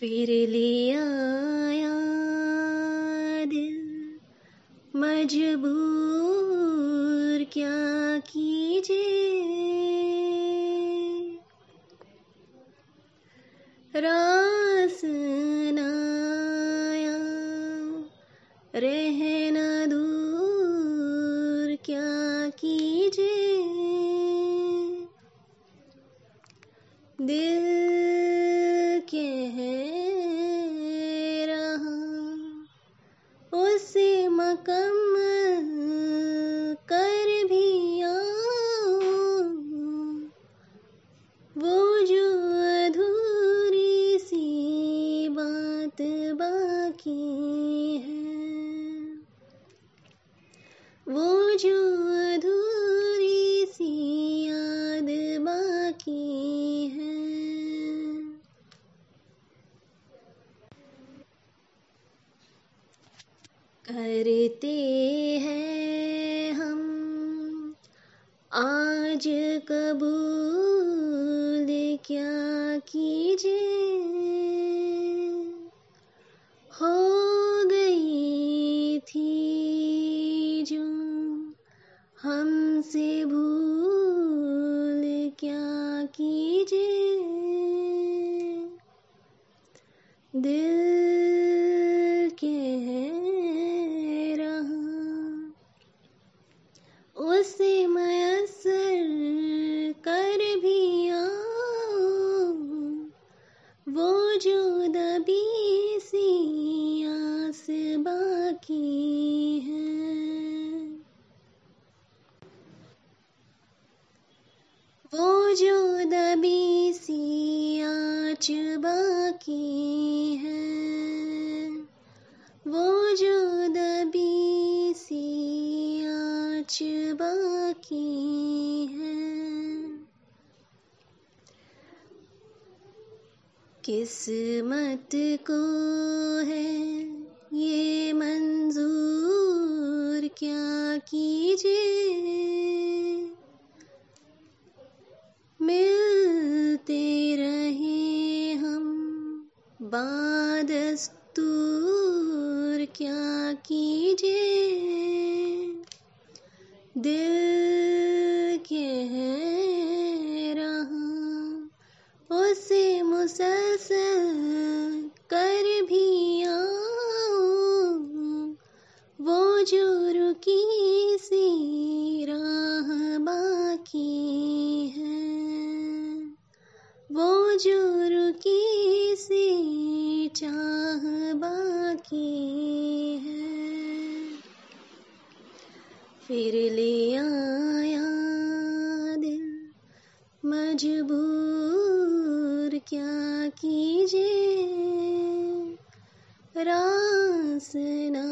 फिर लिया दिल। मजबूर क्या कीजिए? रास रहना दूर क्या कीजिए? दिल कह बाकी है। करते हैं हम, आज कबूल क्या कीजिए? हो गई थी जो हमसे भूल क्या कीजिए। दिल कह रहा। उसे मयसर कर भी वो जो दबी आँच बाकी है। वो जो दबी सी आँच बाकी है। किस्मत को है ये मंजूर क्या कीजिए? बादस्तूर क्या कीजिए? दिल कह रहा उसे मुसलसल कर भी वो जो रुकी सी राह बाकी है, वो जो रुकी फिर लिया दिल। मजबूर क्या कीजिए? रासना